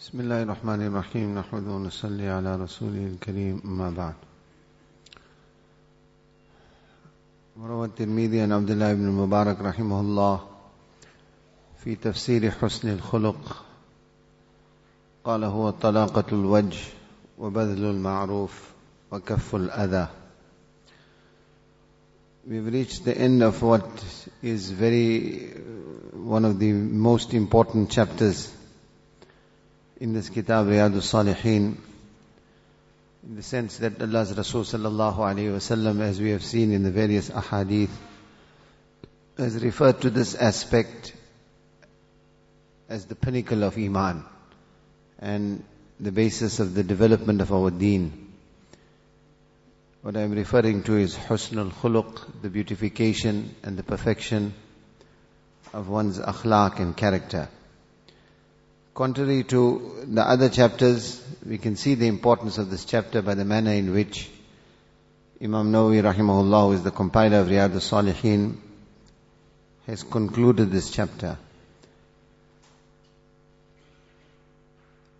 بسم الله الرحمن الرحيم. نحمد ونصلي على رسوله الكريم. أما بعد. وروى الترمذي عن عبد الله بن المبارك رحمه الله في تفسير حسن الخلق. قال هو طلاقة الوجه وبذل المعروف وكف الأذى. We've reached the end of what is very, one of the most important chapters in this kitab Riyadus Salihin in the sense that Allah's Rasul sallallahu alayhi wasallam as we have seen in the various ahadith has referred to this aspect as the pinnacle of iman and the basis of the development of our deen. What I am referring to is husnul khuluq, the beautification and the perfection of one's akhlaq and character. Contrary to the other chapters, we can see the importance of this chapter by the manner in which Imam Nawawi rahimahullah, who is the compiler of Riyadh al-Salihin, has concluded this chapter.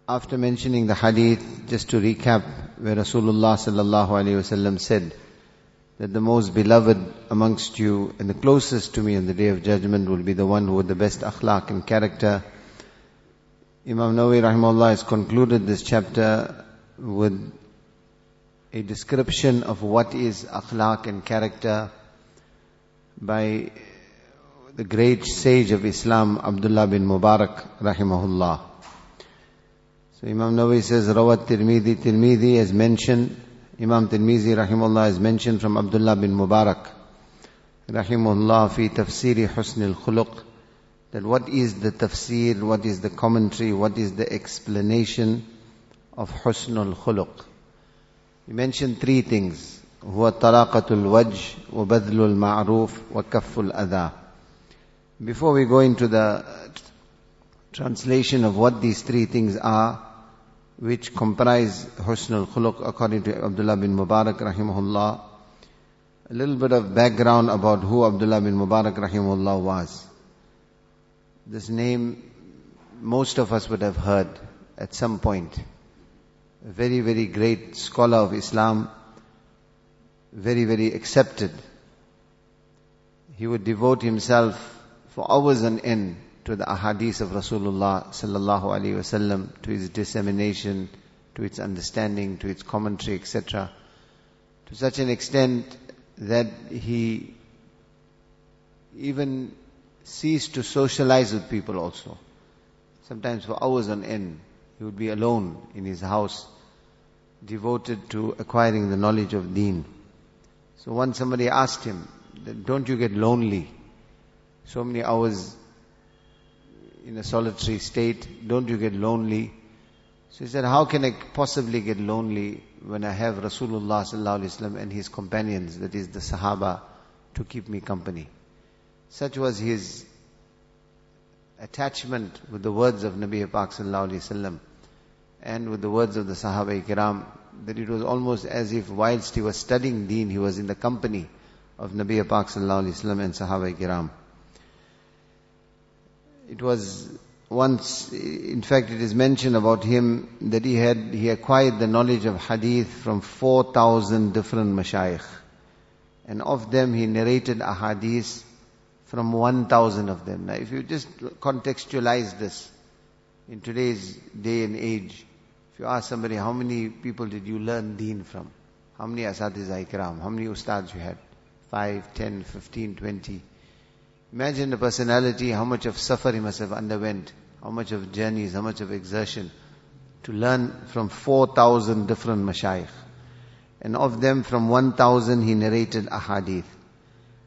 After mentioning the hadith, just to recap, where Rasulullah sallallahu alaihi wasallam said that the most beloved amongst you and the closest to me on the day of judgment will be the one who had the best akhlaq and character. Imam Nawawi rahimahullah has concluded this chapter with a description of what is akhlaq and character by the great sage of Islam, Abdullah bin Mubarak rahimahullah. So Imam Nawawi says, Rawat Tirmidhi, Tirmidhi has mentioned, Imam Tirmidhi rahimahullah has mentioned from Abdullah bin Mubarak, rahimahullah fi tafsiri husn al-khuluq, that what is the tafsir, what is the commentary, what is the explanation of husn al-khuluq. He mentioned three things. هو طلاقة الوجه وبذل المعروف وكف الأذى. Before we go into the translation of what these three things are, which comprise Husn al-Khuluq according to Abdullah bin Mubarak rahimahullah. A little bit of background about who Abdullah bin Mubarak rahimahullah was. This name, most of us would have heard at some point. A very, very great scholar of Islam, very, very accepted. He would devote himself for hours on end to the ahadith of Rasulullah sallallahu alaihi wasallam, to his dissemination, to its understanding, to its commentary, etc. To such an extent that he even ceased to socialize with people also. Sometimes for hours on end, he would be alone in his house, devoted to acquiring the knowledge of deen. So once somebody asked him, don't you get lonely? So many hours in a solitary state, don't you get lonely? So he said, how can I possibly get lonely when I have Rasulullah and his companions, that is the Sahaba, to keep me company. Such was his attachment with the words of Nabi Pak sallallahu and with the words of the Sahaba Ikram, that it was almost as if whilst he was studying deen, he was in the company of Nabi Pak sallallahu and Sahaba Ikram. It was once, in fact it is mentioned about him that he had, he acquired the knowledge of hadith from 4,000 different mashayikh. And of them he narrated a hadith from 1,000 of them. Now if you just contextualize this in today's day and age, if you ask somebody how many people did you learn deen from? How many asatiz ikram? How many ustads you had? Five, ten, fifteen, twenty. Imagine the personality, how much of suffer he must have underwent, how much of journeys, how much of exertion to learn from 4,000 different mashayikh. And of them, from 1,000 he narrated a hadith.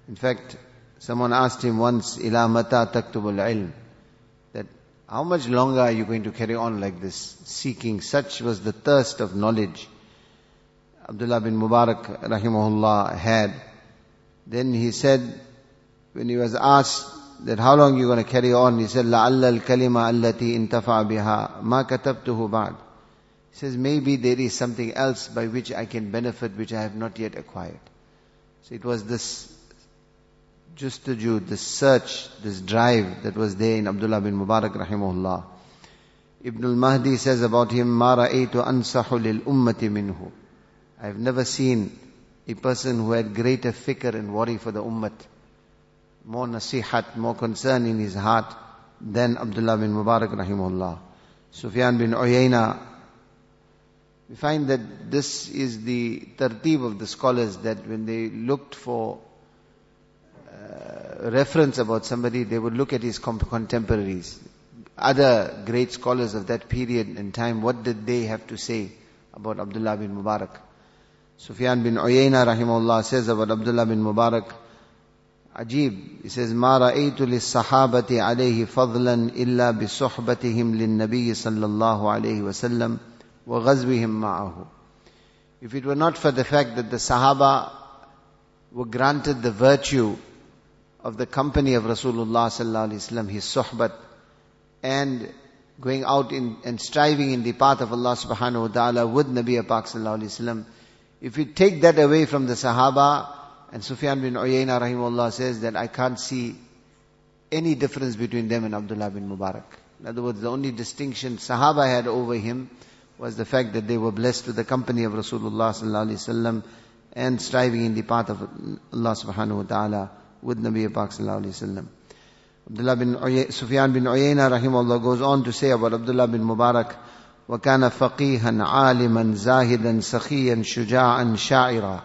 In fact, someone asked him once, ila mata taktubul ilm, that how much longer are you going to carry on like this, seeking? Such was the thirst of knowledge Abdullah bin Mubarak rahimahullah had. Then he said, when he was asked that how long you going to carry on, he said, لَعَلَّ الْكَلِمَةَ الَّتِي انْتَفَعَ بِهَا مَا كَتَبْتُهُ بَعْدُ He says, maybe there is something else by which I can benefit which I have not yet acquired. So it was this justaju, this search, this drive that was there in Abdullah bin Mubarak rahimahullah. Ibn al-Mahdi says about him, مَا رَأَيْتُ أَنْصَحُ لِلْأُمَّةِ مِنْهُ I've never seen a person who had greater fikr and worry for the ummah, more nasihat, more concern in his heart than Abdullah bin Mubarak rahimahullah. Sufyan bin Uyayna, we find that this is the tartib of the scholars that when they looked for uh, reference about somebody, they would look at his contemporaries other great scholars of that period and time, what did they have to say about Abdullah bin Mubarak? Sufyan bin Uyayna rahimahullah says about Abdullah bin Mubarak, Ajib, he says, ما رأيت للصحابة عليه فضلا إلا بصحبتهم للنبي صلى الله عليه وسلم وغزوهم معه. If it were not for the fact that the Sahaba were granted the virtue of the company of Rasulullah sallallahu alaihi wasallam, his suhbat, and going out in, and striving in the path of Allah subhanahu wa ta'ala with Nabi Pak sallallahu alayhi wasallam. If you take that away from the Sahaba, and Sufyan bin Uyayna rahimahullah says that I can't see any difference between them and Abdullah bin Mubarak. In other words, the only distinction Sahaba had over him was the fact that they were blessed with the company of Rasulullah sallallahu alaihi wasallam and striving in the path of Allah subhanahu wa ta'ala with Nabi Pak sallallahu alaihi wasallam. Abdullah bin Uy- Sufyan bin Uyayna rahimahullah goes on to say about Abdullah bin Mubarak, وكان فقيها عالما زاهدا سخيا شجاعا شاعرا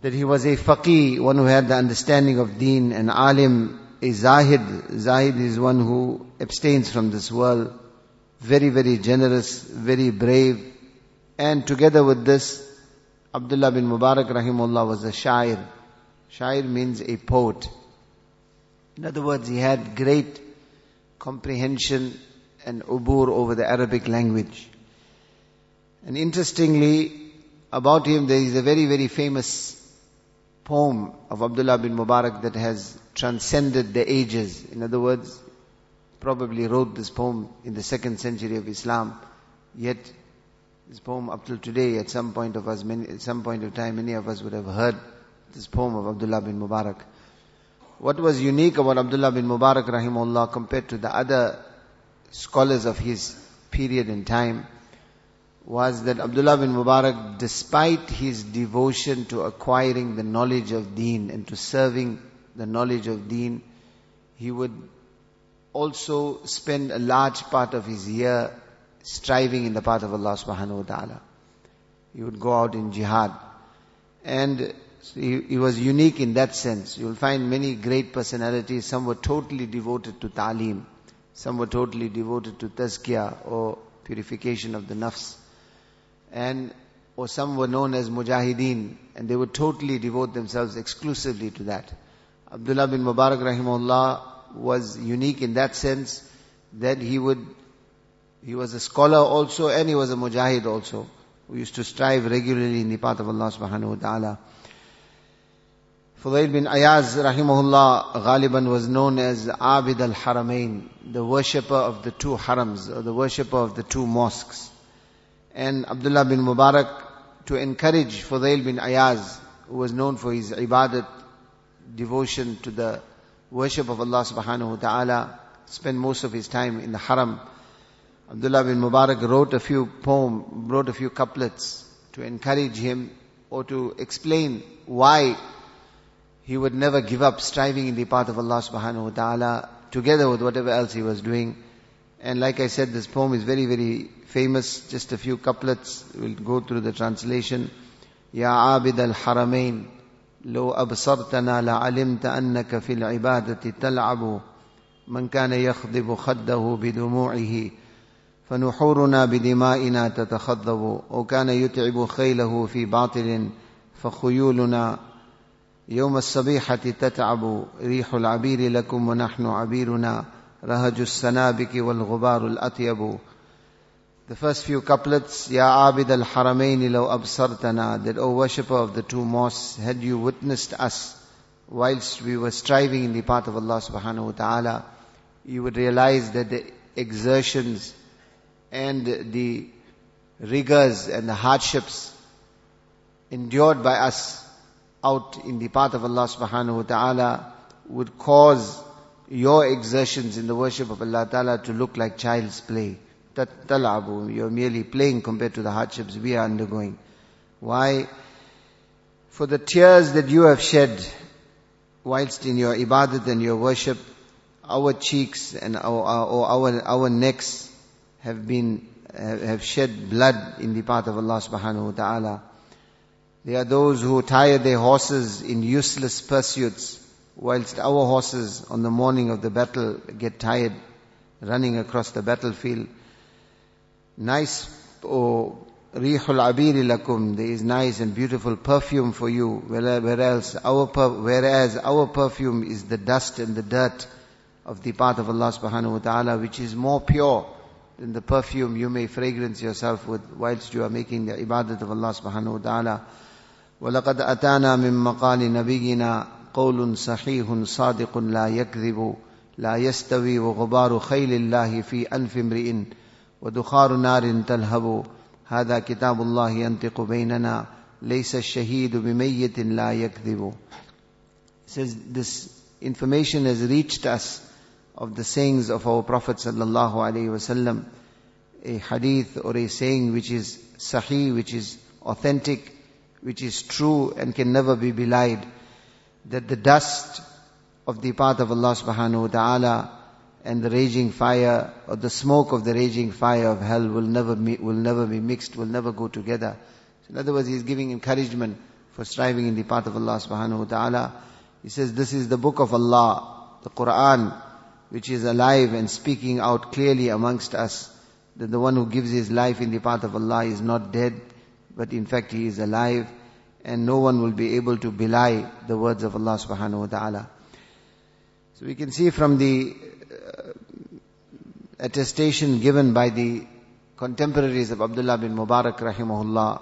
that he was a faqih, one who had the understanding of deen, and alim, a zahid. Zahid is one who abstains from this world. Very, very generous, very brave. And together with this, Abdullah bin Mubarak rahimullah was a shair. Shair means a poet. In other words, he had great comprehension and ubur over the Arabic language. And interestingly, about him there is a very, very famous poem of Abdullah bin Mubarak that has transcended the ages. In other words, probably wrote this poem in the second century of Islam. Yet, this poem up till today, at some point of us, many, at some point of time, many of us would have heard this poem of Abdullah bin Mubarak. What was unique about Abdullah bin Mubarak rahimahullah compared to the other scholars of his period and time was that Abdullah bin Mubarak, despite his devotion to acquiring the knowledge of deen and to serving the knowledge of deen, he would also spend a large part of his year striving in the path of Allah subhanahu wa ta'ala. He would go out in jihad. And so he, he, was unique in that sense. You will find many great personalities, some were totally devoted to ta'lim, some were totally devoted to tazkiyah or purification of the nafs. And, or some were known as mujahideen, and they would totally devote themselves exclusively to that. Abdullah bin Mubarak rahimahullah was unique in that sense that he would, he was a scholar also and he was a mujahid also, who used to strive regularly in the path of Allah subhanahu wa ta'ala. Fudayl bin Ayaz rahimahullah Ghaliban was known as Abid al-Haramain, the worshipper of the two harams, or the worshipper of the two mosques. And Abdullah bin Mubarak, to encourage Fudayl bin Ayaz, who was known for his ibadat, devotion to the worship of Allah subhanahu wa ta'ala, spent most of his time in the haram. Abdullah bin Mubarak wrote a few poem, wrote a few couplets to encourage him or to explain why he would never give up striving in the path of Allah subhanahu wa ta'ala together with whatever else he was doing. And like I said, this poem is very, very famous. Just a few couplets. We'll go through the translation. Ya abid al-haramain, لو أبصرتنا لعلمت أنك في العبادة تلعب من كان يخضب خده بدموعه فنحورنا بدمائنا تتخضب وكان يتعب خيله في باطل فخيولنا يوم الصبيحة تتعب ريح العبير لكم ونحن عبيرنا رهج السنابك والغبار الأطيب The first few couplets, Ya Abid al-Haramain law absartana, that O worshipper of the two mosques, had you witnessed us whilst we were striving in the path of Allah subhanahu wa ta'ala, you would realize that the exertions and the rigors and the hardships endured by us out in the path of Allah subhanahu wa ta'ala would cause, your exertions in the worship of Allah Ta'ala to look like child's play. Talabu, you're merely playing compared to the hardships we are undergoing. Why? For the tears that you have shed whilst in your ibadat and your worship, our cheeks and our, our, our, our necks have been, have shed blood in the path of Allah subhanahu wa ta'ala. There are those who tire their horses in useless pursuits, whilst our horses on the morning of the battle get tired running across the battlefield. Nice, oh, rihul abiri lakum, there is nice and beautiful perfume for you, whereas our, whereas our perfume is the dust and the dirt of the path of Allah subhanahu wa ta'ala, which is more pure than the perfume you may fragrance yourself with whilst you are making the ibadat of Allah subhanahu wa ta'ala. ولقد أتانا من مقال نبينا قول صحيح صادق لا يكذب لا يستوي وغبار خيل الله في أنف امرئ ودخار نار تلهب هذا كتاب الله ينطق بيننا ليس الشهيد بميت لا يكذب says this information has reached us of the sayings of our Prophet sallallahu alaihi wasallam a hadith or a saying which is sahih which is authentic which is true and can never be belied, that the dust of the path of Allah subhanahu wa ta'ala and the raging fire or the smoke of the raging fire of hell will never will never be mixed, will never go together. So in other words, he is giving encouragement for striving in the path of Allah subhanahu wa ta'ala. He says, this is the book of Allah, the Quran, which is alive and speaking out clearly amongst us, that the one who gives his life in the path of Allah is not dead, but in fact he is alive and no one will be able to belie the words of Allah subhanahu wa ta'ala. So we can see from the uh, attestation given by the contemporaries of Abdullah bin Mubarak rahimahullah,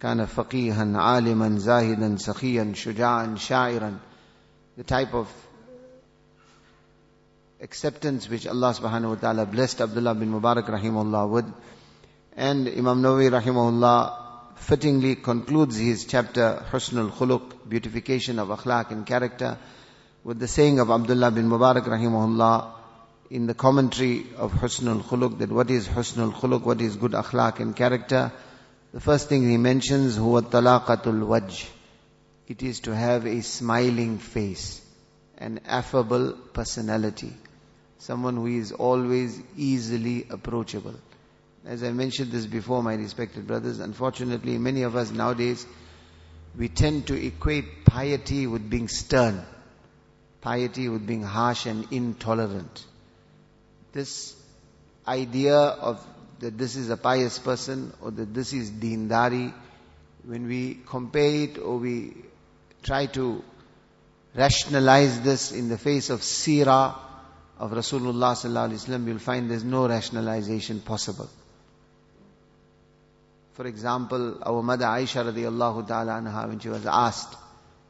kana faqihan, عالماً زاهداً سخياً شجاعاً شاعراً, the type of acceptance which Allah subhanahu wa ta'ala blessed Abdullah bin Mubarak rahimahullah with. And Imam Nawawi rahimahullah fittingly concludes his chapter Husnul Khuluq, beautification of akhlaq and character, with the saying of Abdullah bin Mubarak rahimahullah in the commentary of Husnul Khuluq that what is Husnul Khuluq, what is good akhlaq and character. The first thing he mentions, huwa talaqatul wajh. It is to have a smiling face, an affable personality, someone who is always easily approachable. As I mentioned this before, my respected brothers, unfortunately, many of us nowadays, we tend to equate piety with being stern, piety with being harsh and intolerant. This idea of that this is a pious person or that this is deendari, when we compare it or we try to rationalize this in the face of seerah of Rasulullah sallallahu alaihi wasallam, you'll find there's no rationalization possible. For example, our mother Aisha radiallahu ta'ala anha, when she was asked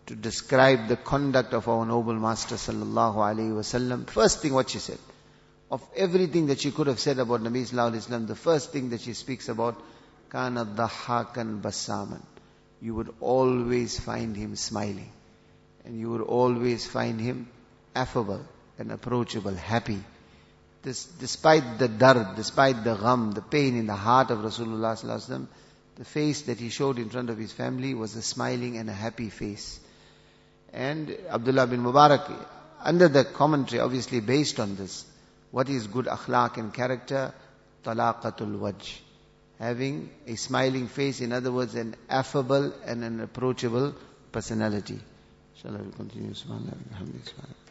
to describe the conduct of our noble master sallallahu alayhi wasallam, first thing what she said, of everything that she could have said about Nabi sallallahu alayhi wasallam, the first thing that she speaks about, kana dhahakan basaman. You would always find him smiling. And you would always find him affable and approachable, happy. This, despite the dard, despite the gham, the pain in the heart of Rasulullah the face that he showed in front of his family was a smiling and a happy face. And Abdullah bin Mubarak, under the commentary, obviously based on this, what is good akhlaq and character? Talaqatul waj. Having a smiling face, in other words, an affable and an approachable personality. Shall I continue? Subhanallah.